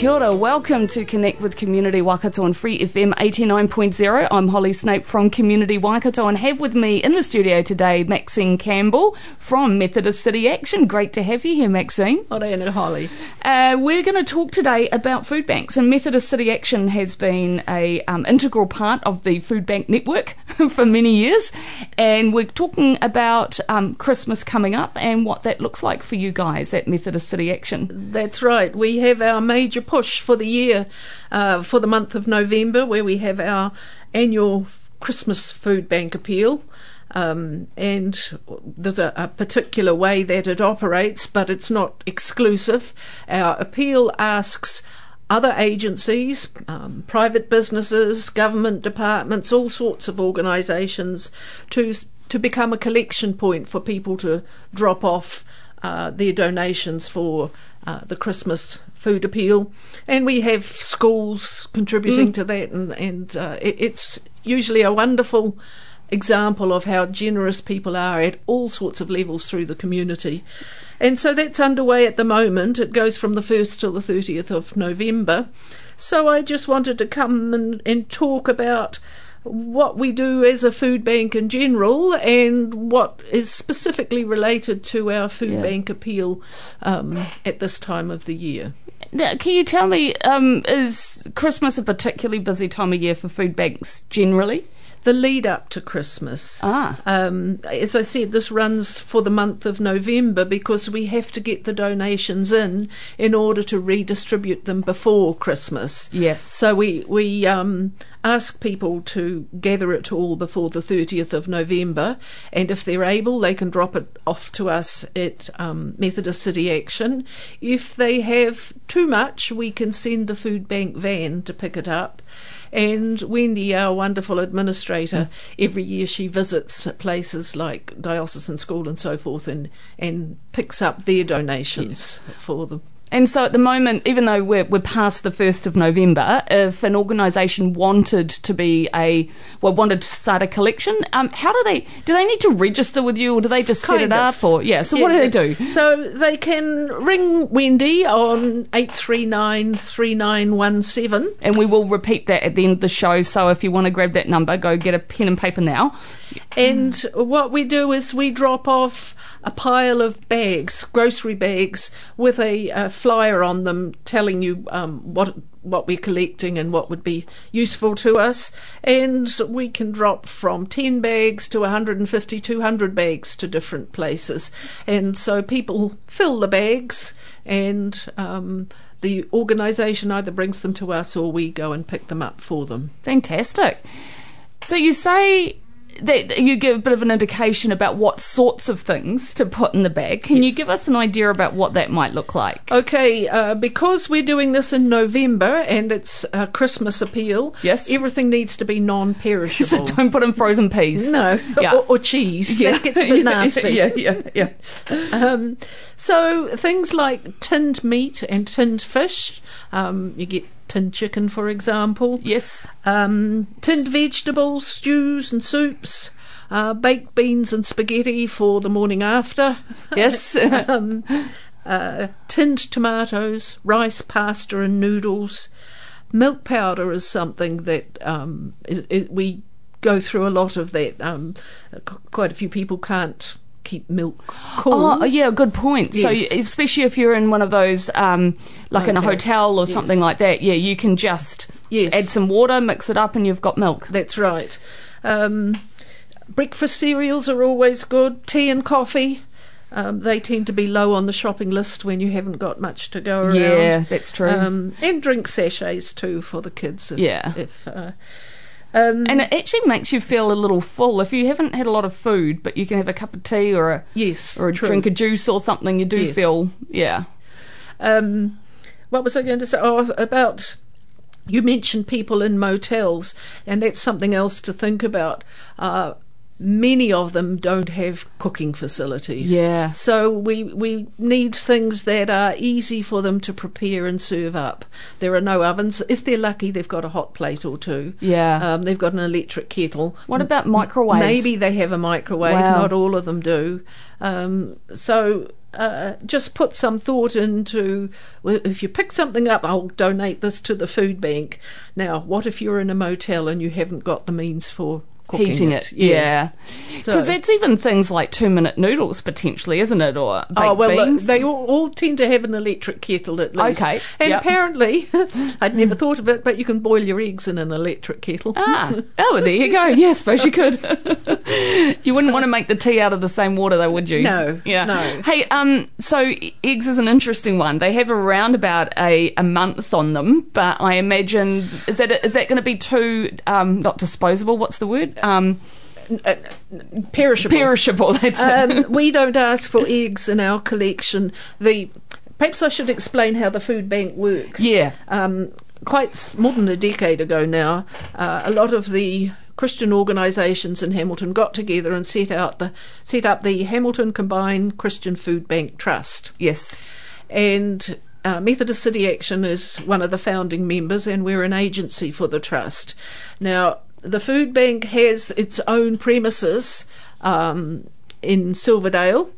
Kia ora, welcome to Connect with Community Waikato on Free FM 89.0. I'm Holly Snape from Community Waikato and have with me in the studio today Maxine Campbell from Methodist City Action. Great to have you here, Maxine. Ora Holly. Uh, we're going to talk today about food banks and Methodist City Action has been a um, integral part of the food bank network for many years and we're talking about um, Christmas coming up and what that looks like for you guys at Methodist City Action. That's right. We have our major push for the year uh, for the month of November, where we have our annual Christmas food bank appeal. Um, and there's a, a, particular way that it operates, but it's not exclusive. Our appeal asks other agencies, um, private businesses, government departments, all sorts of organisations to to become a collection point for people to drop off uh, their donations for uh, the Christmas food appeal, and we have schools contributing mm. to that, and and uh, it, it's usually a wonderful example of how generous people are at all sorts of levels through the community. And so that's underway at the moment. It goes from the 1st till the 30th of November. So I just wanted to come and, and talk about what we do as a food bank in general and what is specifically related to our food yeah. bank appeal um, at this time of the year. Now, can you tell me, um, is Christmas a particularly busy time of year for food banks generally? the lead up to Christmas. Ah. Um, as I said, this runs for the month of November because we have to get the donations in in order to redistribute them before Christmas. Yes. So we we um, ask people to gather it all before the 30th of November, and if they're able, they can drop it off to us at um, Methodist City Action. If they have too much, we can send the food bank van to pick it up. And Wendy, our wonderful administrator, mm. every year she visits places like Diocesan School and so forth and, and picks up their donations yes. for them. And so at the moment, even though we're, we're past the 1st of November, if an organisation wanted to be a, well, wanted to start a collection, um, how do they, do they need to register with you or do they just set it of. up or, yeah, so yeah, what do they do? So they can ring Wendy on 839 And we will repeat that at the end of the show, so if you want to grab that number, go get a pen and paper now. And what we do is we drop off a pile of bags, grocery bags, with a, a flyer on them telling you um, what what we're collecting and what would be useful to us. And we can drop from 10 bags to 150, 200 bags to different places. And so people fill the bags and um, the organisation either brings them to us or we go and pick them up for them. Fantastic. So you say that you give a bit of an indication about what sorts of things to put in the bag. Can yes. you give us an idea about what that might look like? Okay, uh, because we're doing this in November and it's a Christmas appeal. Yes, everything needs to be non-perishable. so don't put in frozen peas. No, yeah. or, or, cheese. Yeah. That gets a bit nasty. yeah, yeah, yeah. Um, so things like tinned meat and tinned fish. Um, you get tinned chicken, for example. Yes. Um, tinned vegetables, stews and soups. Uh, baked beans and spaghetti for the morning after. Yes. um, uh, tinned tomatoes, rice, pasta, and noodles. Milk powder is something that um, it, it, we go through a lot of that. Um, quite a few people can't keep milk cool. Oh, yeah, good point. Yes. So, especially if you're in one of those, um, like in a hotel or yes. something like that, yeah, you can just yes. add some water, mix it up, and you've got milk. That's right. Um, breakfast cereals are always good. Tea and coffee. Um, they tend to be low on the shopping list when you haven't got much to go around. Yeah, that's true. Um, and drink sachets too for the kids. If, yeah. If uh, um, and it actually makes you feel a little full if you haven't had a lot of food, but you can have a cup of tea or a yes, or a true. drink of juice or something. You do yes. feel yeah. Um, what was I going to say? Oh, about you mentioned people in motels, and that's something else to think about. Uh, many of them don't have cooking facilities. Yeah. So we we need things that are easy for them to prepare and serve up. There are no ovens. If they're lucky, they've got a hot plate or two. Yeah. Um, they've got an electric kettle. What about microwaves? Maybe they have a microwave. Wow. Not all of them do. Um, so uh, just put some thought into well, if you pick something up, I'll donate this to the food bank. Now, what if you're in a motel and you haven't got the means for Heating it, yeah. So- Because it's even things like two minute noodles potentially, isn't it? Or baked Oh well, beans. they all, all tend to have an electric kettle at least. Okay, and yep. apparently, I'd never thought of it, but you can boil your eggs in an electric kettle. Ah, oh, well, there you go. Yeah, I suppose you could. you wouldn't want to make the tea out of the same water, though, would you? No, Yeah. no. Hey, um, so eggs is an interesting one. They have around about a, a month on them, but I imagine is that is that going to be too um, not disposable? What's the word? Um, Perishable. perishable. That's it. um, we don't ask for eggs in our collection. The perhaps I should explain how the food bank works. Yeah. Um, quite more than a decade ago now, uh, a lot of the Christian organisations in Hamilton got together and set out the set up the Hamilton Combined Christian Food Bank Trust. Yes. and uh, Methodist City Action is one of the founding members, and we're an agency for the trust. Now, the food bank has its own premises um, in Silverdale,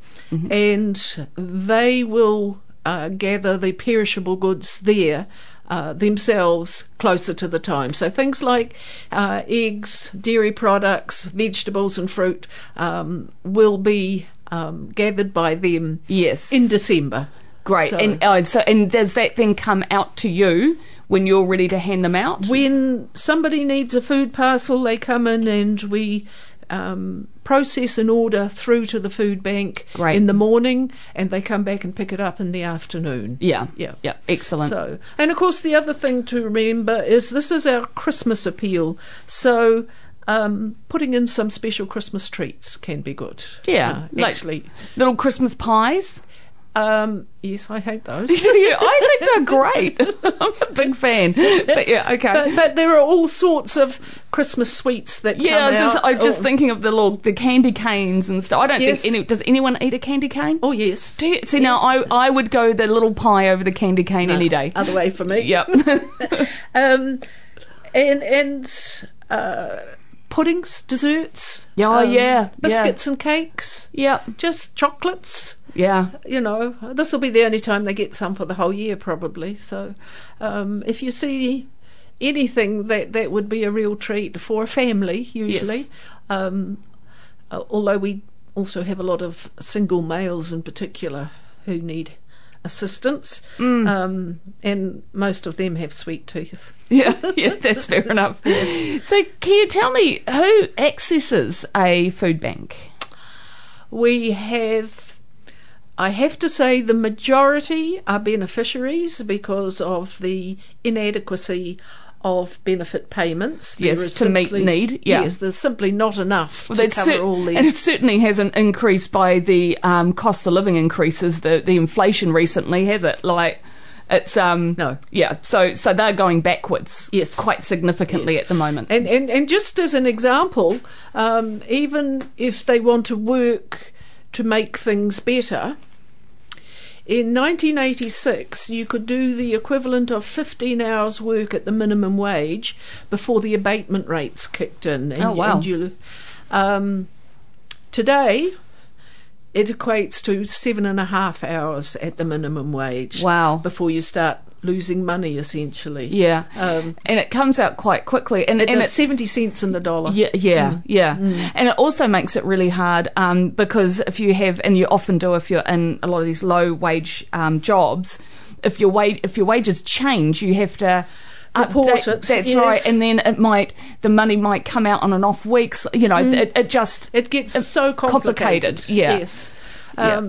and they will uh, gather the perishable goods there. Uh, themselves closer to the time. So things like uh, eggs, dairy products, vegetables, and fruit um, will be um, gathered by them Yes. in December. Great. So- And oh, so and does that then come out to you when you're ready to hand them out? when somebody needs a food parcel, they come in and we um, process an order through to the food bank Great. in the morning, and they come back and pick it up in the afternoon. yeah. Yeah. Yeah. Excellent. So, and of course, the other thing to remember is this is our Christmas appeal. So, um, putting in some special Christmas treats can be good. yeah. Uh, like actually. little Christmas pies. Um, yes, I hate those. I think they're great. I'm a big fan. But yeah, okay. But, but there are all sorts of Christmas sweets that yeah, I was just. I'm just Oh, thinking of the little the candy canes and stuff. I don't Yes. think any does anyone eat a candy cane? Oh yes. Do you, see now, I I would go the little pie over the candy cane No, any day. Other way for me. Yep. Um, and and uh, puddings, desserts. Oh, um, yeah, Biscuits and cakes. yep. Just chocolates. Yeah. You know, this will be the only time they get some for the whole year, probably. So, um, if you see anything that that would be a real treat for a family, usually. Yes. Um, uh, although we also have a lot of single males in particular who need assistance, Mm. um, and most of them have sweet teeth. Yeah, yeah, that's fair enough. So, can you tell me who accesses a food bank? We have, I have to say, the majority are beneficiaries because of the inadequacy of benefit payments. There Yes, to meet need, yeah. Yes, there's simply not enough to cover cer- all and it certainly hasn't increased by the um, cost of living increases, the the inflation recently, has it? Like, it's um No. yeah. So so they're going backwards, Yes. quite significantly Yes. at the moment. And, and, and just as an example, um, even if they want to work to make things better, in 1986 you could do the equivalent of 15 hours work at the minimum wage before the abatement rates kicked in. And, Oh, wow. you, um, today, it equates to seven and a half hours at the minimum wage. Wow. Before you start losing money, essentially. yeah, Um, and it comes out quite quickly, and it and does it, 70 cents in the dollar. Yeah, yeah, Mm. yeah. And it also makes it really hard um, because if you have, and you often do if you're in a lot of these low wage um, jobs, if your wage if your wages change, you have to. Update- it, That's yes. right, and then it might the money might come out on an off weeks. You know, it, it just It gets Uh, so complicated. complicated, yeah. Yes. Yeah.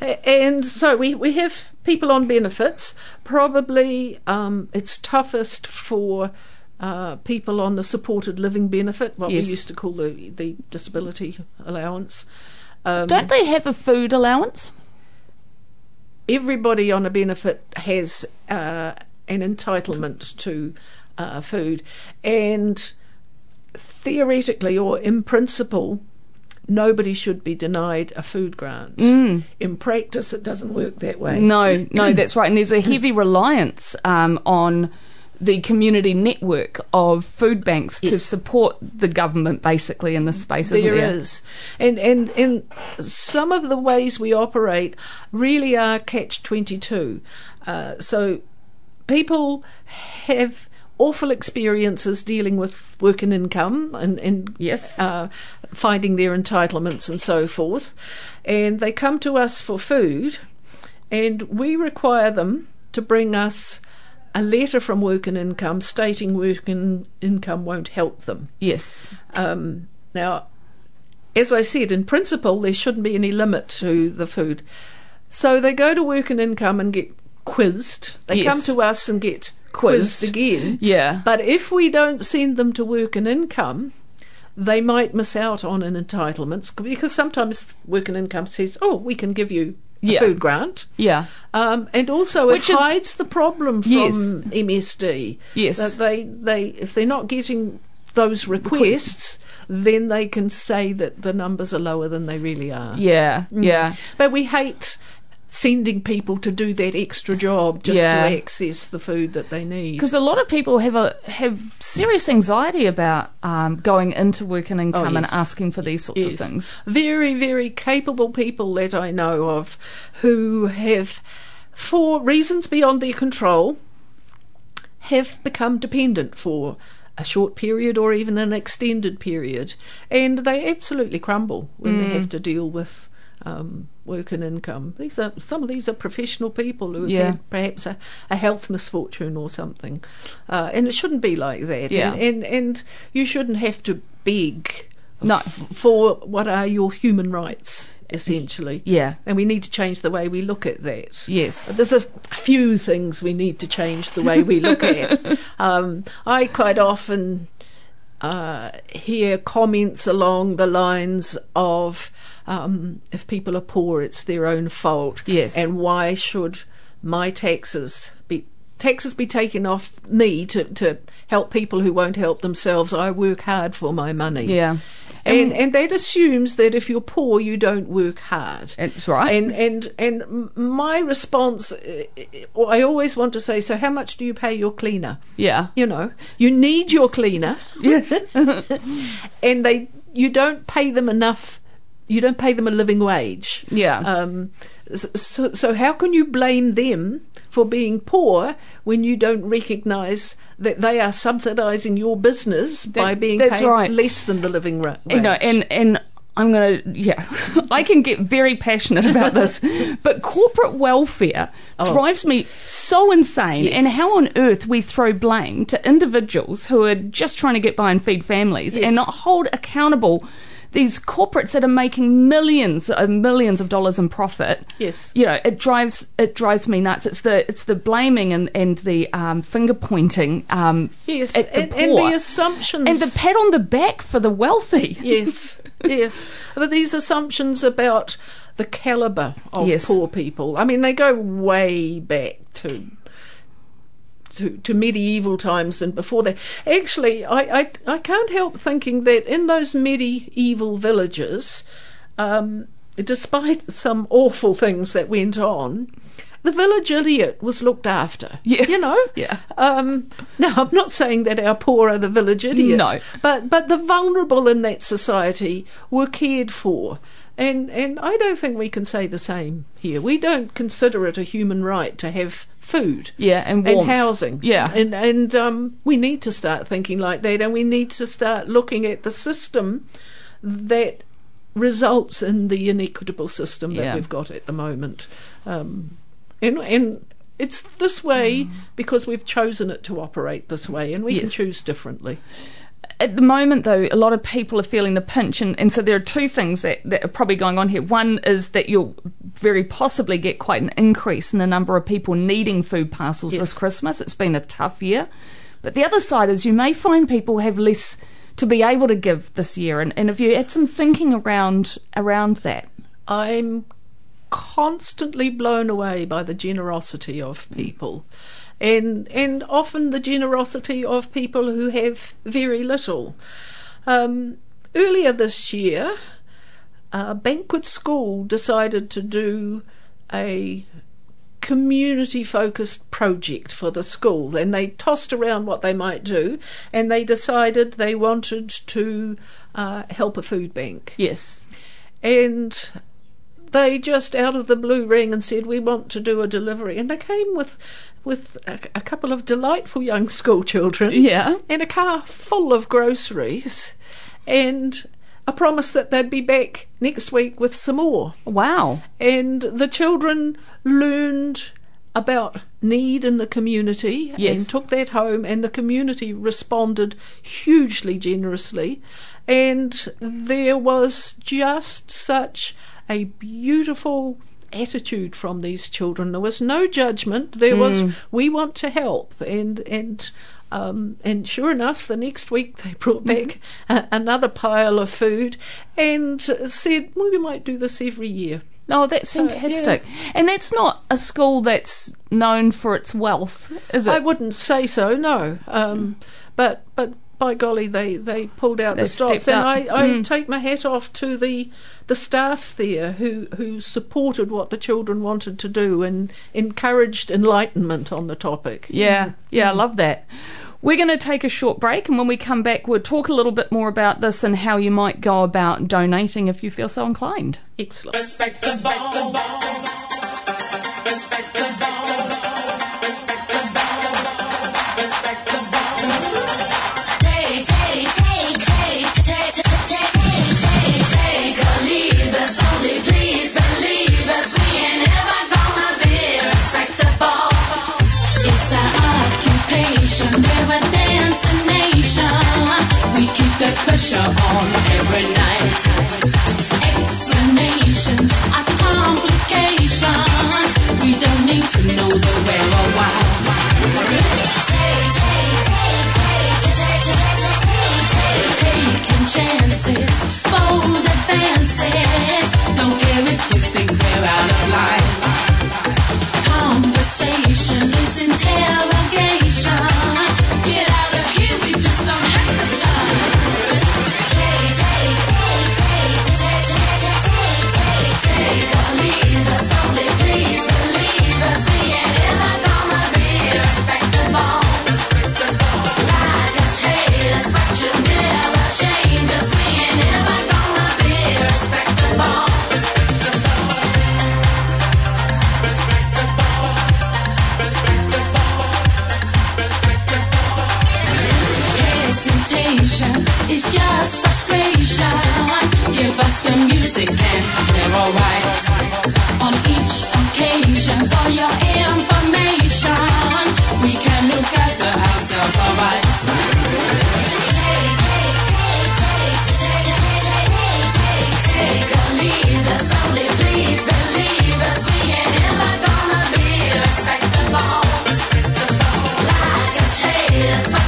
And so we, we have people on benefits. Probably um, it's toughest for uh, people on the supported living benefit, what Yes. we used to call the, the disability allowance. Um, don't they have a food allowance? everybody on a benefit has uh, an entitlement to uh, food, and theoretically or in principle, nobody should be denied a food grant. Mm. In practice, it doesn't work that way. No, no, that's right. And there's a heavy reliance um, on the community network of food banks to support the government basically in this space, isn't There there? is, and and and some of the ways we operate really are catch twenty two. Uh, so people have awful experiences dealing with work and income and and Yes. uh, finding their entitlements and so forth, and they come to us for food, and we require them to bring us. A letter from Work and Income stating Work and Income won't help them. Yes. Um, now, as I said, in principle, there shouldn't be any limit to the food. So they go to work and income and get quizzed. They Yes. come to us and get quizzed, Quizzed. again. Yeah. But if we don't send them to work and income, they might miss out on an entitlements because sometimes work and income says, "Oh, we can give you a Yeah. food grant," Yeah. um, and also Which it is- hides the problem from Yes. MSD. Yes. that they they if they're not getting those requests, then they can say that the numbers are lower than they really are. Yeah. Mm. Yeah. But we hate sending people to do that extra job just Yeah. to access the food that they need. Because a lot of people have a have serious anxiety about um, going into work and income and Oh, yes. asking for these sorts of things. Very, very capable people that I know of who have, for reasons beyond their control, have become dependent for a short period or even an extended period, and they absolutely crumble when Mm. they have to deal with. Um, work and income. These are some of these are professional people who have Yeah. had perhaps a, a health misfortune or something, uh, and it shouldn't be like that. Yeah. And, and and you shouldn't have to beg No. f- for what are your human rights, essentially. Yeah. And we need to change the way we look at that. Yes. There's a few things we need to change the way we look at. Um, I quite often uh, hear comments along the lines of um, if people are poor, it's their own fault. Yes. And why should my taxes be. Taxes be taken off me to, to help people who won't help themselves. I work hard for my money. Yeah. And and that assumes that if you're poor, you don't work hard. That's right. And and and my response, uh, uh, I always want to say, so how much do you pay your cleaner? yeah. You know, you need your cleaner, Yes. and they you don't pay them enough. You don't pay them a living wage. Yeah. Um, so, so how can you blame them for being poor when you don't recognise that they are subsidising your business by being paid right. less than the living ra- wage? you know, and and I'm gonna yeah, I can get very passionate about this, but corporate welfare Oh. drives me so insane. Yes. And how on earth we throw blame to individuals who are just trying to get by and feed families, Yes. and not hold accountable these corporates that are making millions and millions of dollars in profit. Yes. you know, it drives it drives me nuts. It's the it's the blaming and and the um, finger pointing. Um, Yes, at the and, and the assumptions. and the pat on the back for the wealthy. yes, yes. But these assumptions about the calibre of Yes. poor people, I mean, they go way back to. To, to medieval times and before that. Actually, I, I, I can't help thinking that in those medieval villages, um, despite some awful things that went on, the village idiot was looked after. Yeah. You know? Yeah. Um, now, I'm not saying that our poor are the village idiots, No. but but the vulnerable in that society were cared for, and and I don't think we can say the same here. We don't consider it a human right to have food, Yeah, and and housing, Yeah. and and um, we need to start thinking like that, and we need to start looking at the system that results in the inequitable system that Yeah. we've got at the moment. Um, and and it's this way because we've chosen it to operate this way, and we can choose differently. At the moment, though, a lot of people are feeling the pinch, and, and so there are two things that, that are probably going on here. One is that you'll very possibly get quite an increase in the number of people needing food parcels Yes. this Christmas. It's been a tough year. But the other side is you may find people have less to be able to give this year, and, and if you had some thinking around around that. I'm constantly blown away by the generosity of people. And, and often the generosity of people who have very little. Um, earlier this year, uh, Bankwood School decided to do a community focused project for the school and they tossed around what they might do and they decided they wanted to uh, help a food bank. Yes. And they just out of the blue rang and said, We want to do a delivery. And they came with with a, a couple of delightful young school children. Yeah. And a car full of groceries and a promise that they'd be back next week with some more. Wow. And the children learned about need in the community Yes. and took that home and the community responded hugely generously and there was just such a beautiful attitude from these children there was no judgment there was we want to help and and um, and sure enough, the next week they brought back a, another pile of food and said, well, we might do this every year. Oh, that's So, yeah. fantastic. And that's not a school that's known for its wealth, is it? I wouldn't say so, no. Um, but but by golly, they, they pulled out They the stops, and I. I Mm. take my hat off to the the staff there who who supported what the children wanted to do and encouraged enlightenment on the topic. Yeah, yeah, I love that. We're going to take a short break, and when we come back, we'll talk a little bit more about this and how you might go about donating if you feel so inclined. Excellent. Respect the ball. Respect the ball. Yes,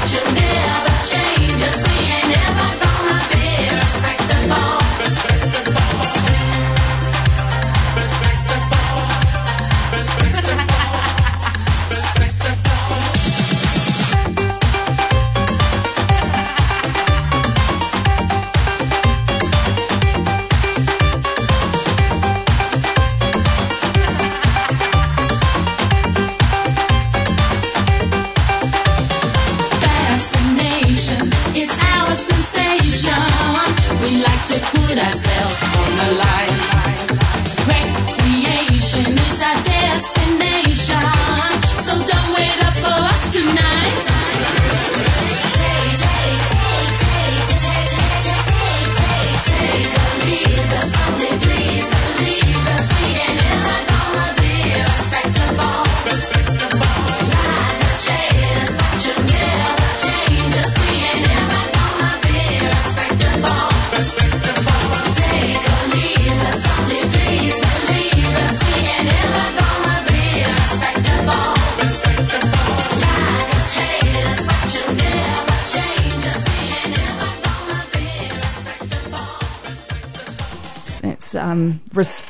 um,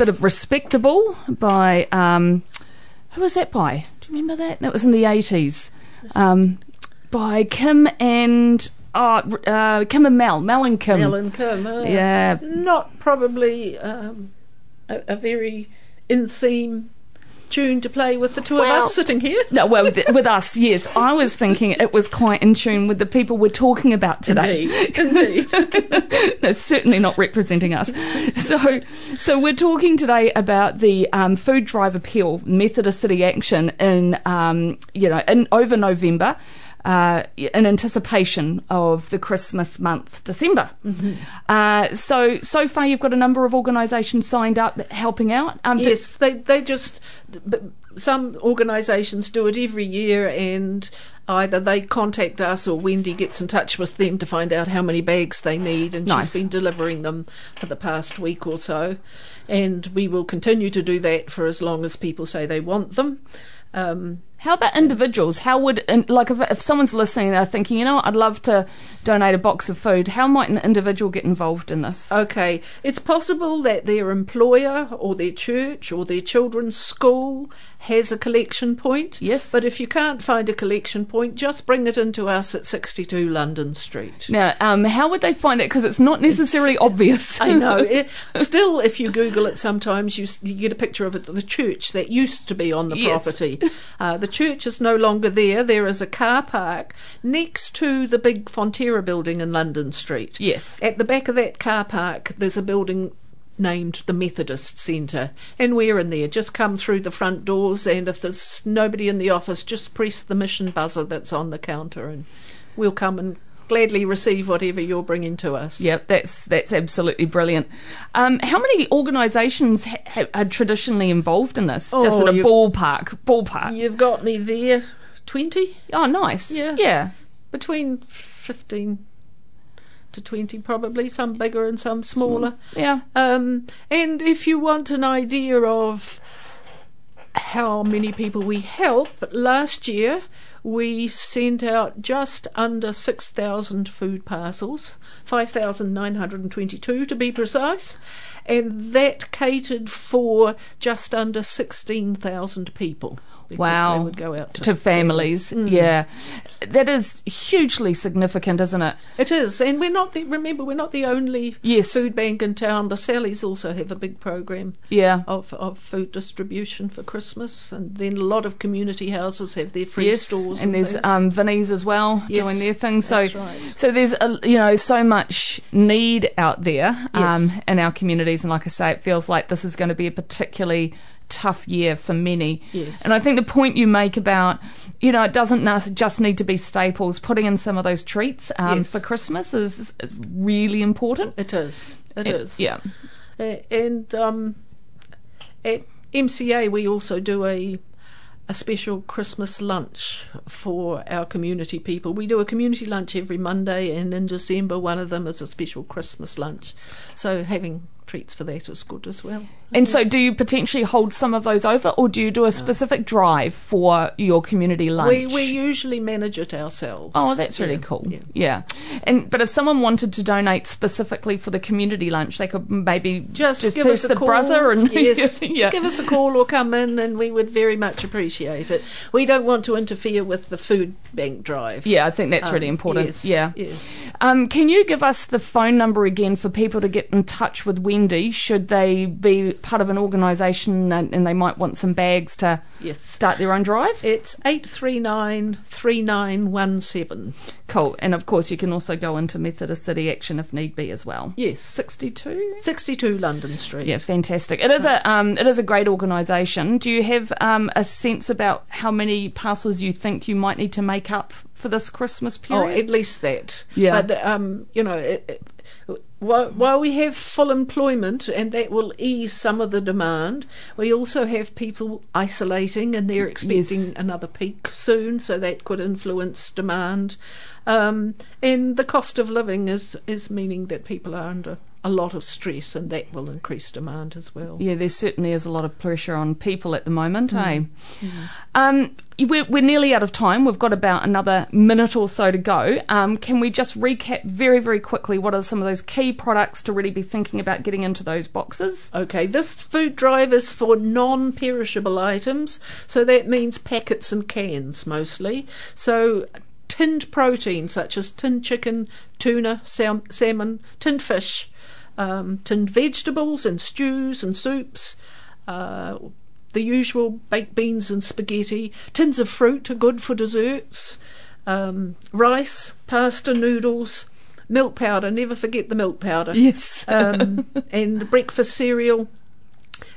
of Respectable by. Um, who was that by? Do you remember that? That was in the 80s. Um, by Kim and. Oh, uh, Kim and Mel. Mel and Kim. Ellen Kim. uh, Yeah. Not probably um, a, a very in theme tune to play with the two Well- of us sitting here. No, well, with, with us, yes. I was thinking it was quite in tune with the people we're talking about today. Indeed, indeed. no, certainly not representing us. So, so we're talking today about the um, food drive appeal, Methodist City Action, in um, you know, in over November. Uh, in anticipation of the Christmas month, December. Uh, so, so far you've got a number of organisations signed up helping out. Um, yes, they they just some organisations do it every year, and either they contact us or Wendy gets in touch with them to find out how many bags they need, and Nice. she's been delivering them for the past week or so, and we will continue to do that for as long as people say they want them. Um, How about individuals? How would, like, if, if someone's listening, and they're thinking, you know, what, I'd love to donate a box of food. How might an individual get involved in this? Okay, it's possible that their employer or their church or their children's school has a collection point. Yes. But if you can't find a collection point, just bring it into us at 62 London Street. Now, um, how would they find it? Because it's not necessarily obvious. I know. It, still, if you Google it, sometimes you, you get a picture of it, the church that used to be on the Yes. property. Uh, the church is no longer there. There is a car park next to the big Fonterra building in London Street. Yes. At the back of that car park, there's a building named the Methodist Centre, and we're in there. Just come through the front doors, and if there's nobody in the office, just press the mission buzzer that's on the counter, and we'll come and gladly receive whatever you're bringing to us. Yep, that's that's absolutely brilliant. Um, how many organisations ha- ha- are traditionally involved in this? Just Oh, at a ballpark, ballpark. You've got me there. 20? Oh, nice. Yeah. yeah. Between 15 to 20, probably. Some bigger and some smaller. Yeah. Um, and if you want an idea of how many people we help, last year we sent out just under 6,000 food parcels, 5,922 to be precise, and that catered for just under 16,000 people. Wow. Would go out to, To families, Mm. yeah. That is hugely significant, isn't it? It is, and we're not the, remember we're not the only Yes. food bank in town. The Sallies also have a big program Yeah. of, of food distribution for Christmas, and then a lot of community houses have their free yes, stores. and there's things. um, Vinnie's as well Yes, doing their thing. So, right. so there's a, you know so much need out there um, in our communities, and like I say, it feels like this is going to be a particularly tough year for many. Yes. And I think the point you make about you know it doesn't just need to be staples. Putting in some of those treats um, Yes. for Christmas is really important. it is. It It- is. Yeah. And um, at MCA we also do a a special Christmas lunch for our community people. We do a community lunch every Monday, and in December one of them is a special Christmas lunch. So having treats for that is good as well. And so, do you potentially hold some of those over, or do you do a specific drive for your community lunch? We we usually manage it ourselves. Oh, that's really Yeah, cool. yeah. Yeah. And but if someone wanted to donate specifically for the community lunch, they could maybe Just, give test us a the call. buzzer and yes, yeah. give us a call or come in, and we would very much appreciate it. We don't want to interfere with the food bank drive. yeah, I think that's really Um, important. yes, yeah. yes. Um, can you give us the phone number again for people to get in touch with Wendy should they be part of an organisation and, and they might want some bags to Yes. start their own drive? It's eight three nine three nine one seven. Cool. And of course, you can also go into Methodist City Action if need be as well. Yes, 62? sixty two London Street. Yeah, fantastic. It is a um, it is a great organisation. Do you have um, a sense about how many parcels you think you might need to make up for this Christmas period? Oh, period? at least that. Yeah. But um, you know, it, while, while we have full employment and that will ease some of the demand, we also have people isolating and they're expecting Yes. another peak soon, so that could influence demand. Um, and the cost of living is is meaning that people are under a lot of stress, and that will increase demand as well. Yeah, there certainly is a lot of pressure on people at the moment, Mm. eh? Um, we're, we're nearly out of time. We've got about another minute or so to go. Um, can we just recap very, very quickly what are some of those key products to really be thinking about getting into those boxes? Okay, this food drive is for non perishable items, so that means packets and cans mostly. So, tinned protein such as tinned chicken, tuna, sam- salmon, tinned fish, um, tinned vegetables and stews and soups. Uh, the usual baked beans and spaghetti, tins of fruit are good for desserts, um, rice, pasta, noodles, milk powder, never forget the milk powder Yes. um, and breakfast cereal,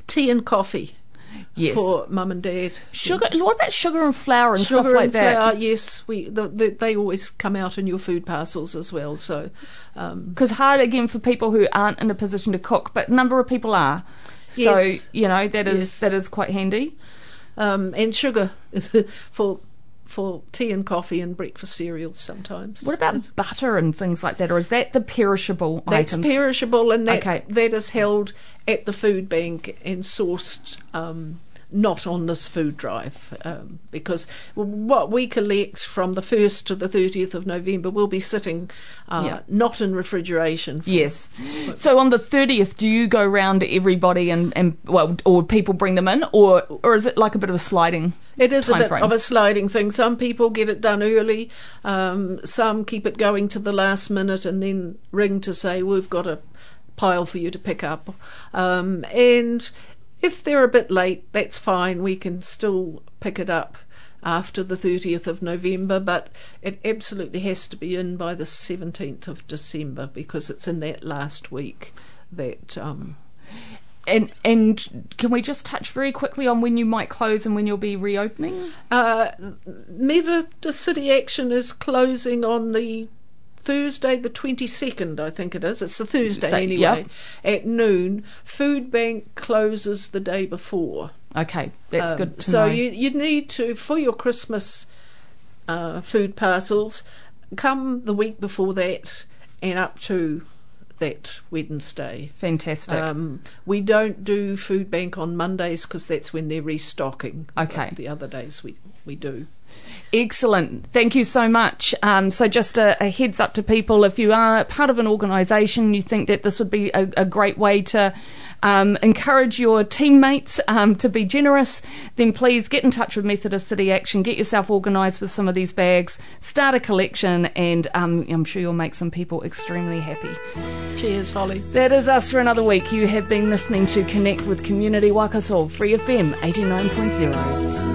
tea and coffee yes. for mum and dad. Sugar. What about sugar and flour and Sugar stuff like and that? flour, yes, we the, the, they always come out in your food parcels as well. So, um, because hard again for people who aren't in a position to cook, but a number of people are. So Yes. you know that is Yes. that is quite handy. um, and sugar is for for tea and coffee and breakfast cereals sometimes. What about butter and things like that, or is that the perishable That's items? perishable, and that Okay. that is held at the food bank and sourced. Um, not on this food drive, um, because what we collect from the 1st to the 30th of November will be sitting uh, Yeah. not in refrigeration. For, Yes. So on the thirtieth, do you go round to everybody and, and well, or people bring them in, or or is it like a bit of a sliding? It is a bit frame? of a sliding thing. Some people get it done early, um, some keep it going to the last minute and then ring to say, We've got a pile for you to pick up. Um, and if they're a bit late, that's fine. We can still pick it up after the 30th of November, but it absolutely has to be in by the 17th of December because it's in that last week that. Um, And and can we just touch very quickly on when you might close and when you'll be reopening? Uh, Meta the City Action is closing on the Thursday, the 22nd, I think it is. It's the Thursday So, anyway, at noon. Food Bank closes the day before. Okay, that's Um, good so know. you you need to for your Christmas uh, food parcels come the week before that and up to that Wednesday. Fantastic. Um, we don't do food bank on Mondays because that's when they're restocking. Okay. But the other days we we do. Excellent. Thank you so much. Um, so, just a, a heads up to people if you are part of an organisation, you think that this would be a, a great way to um, encourage your teammates um, to be generous, then please get in touch with Methodist City Action, get yourself organised with some of these bags, start a collection, and um, I'm sure you'll make some people extremely happy. Cheers, Holly. That is us for another week. You have been listening to Connect with Community Waikato, Free FM 89.0.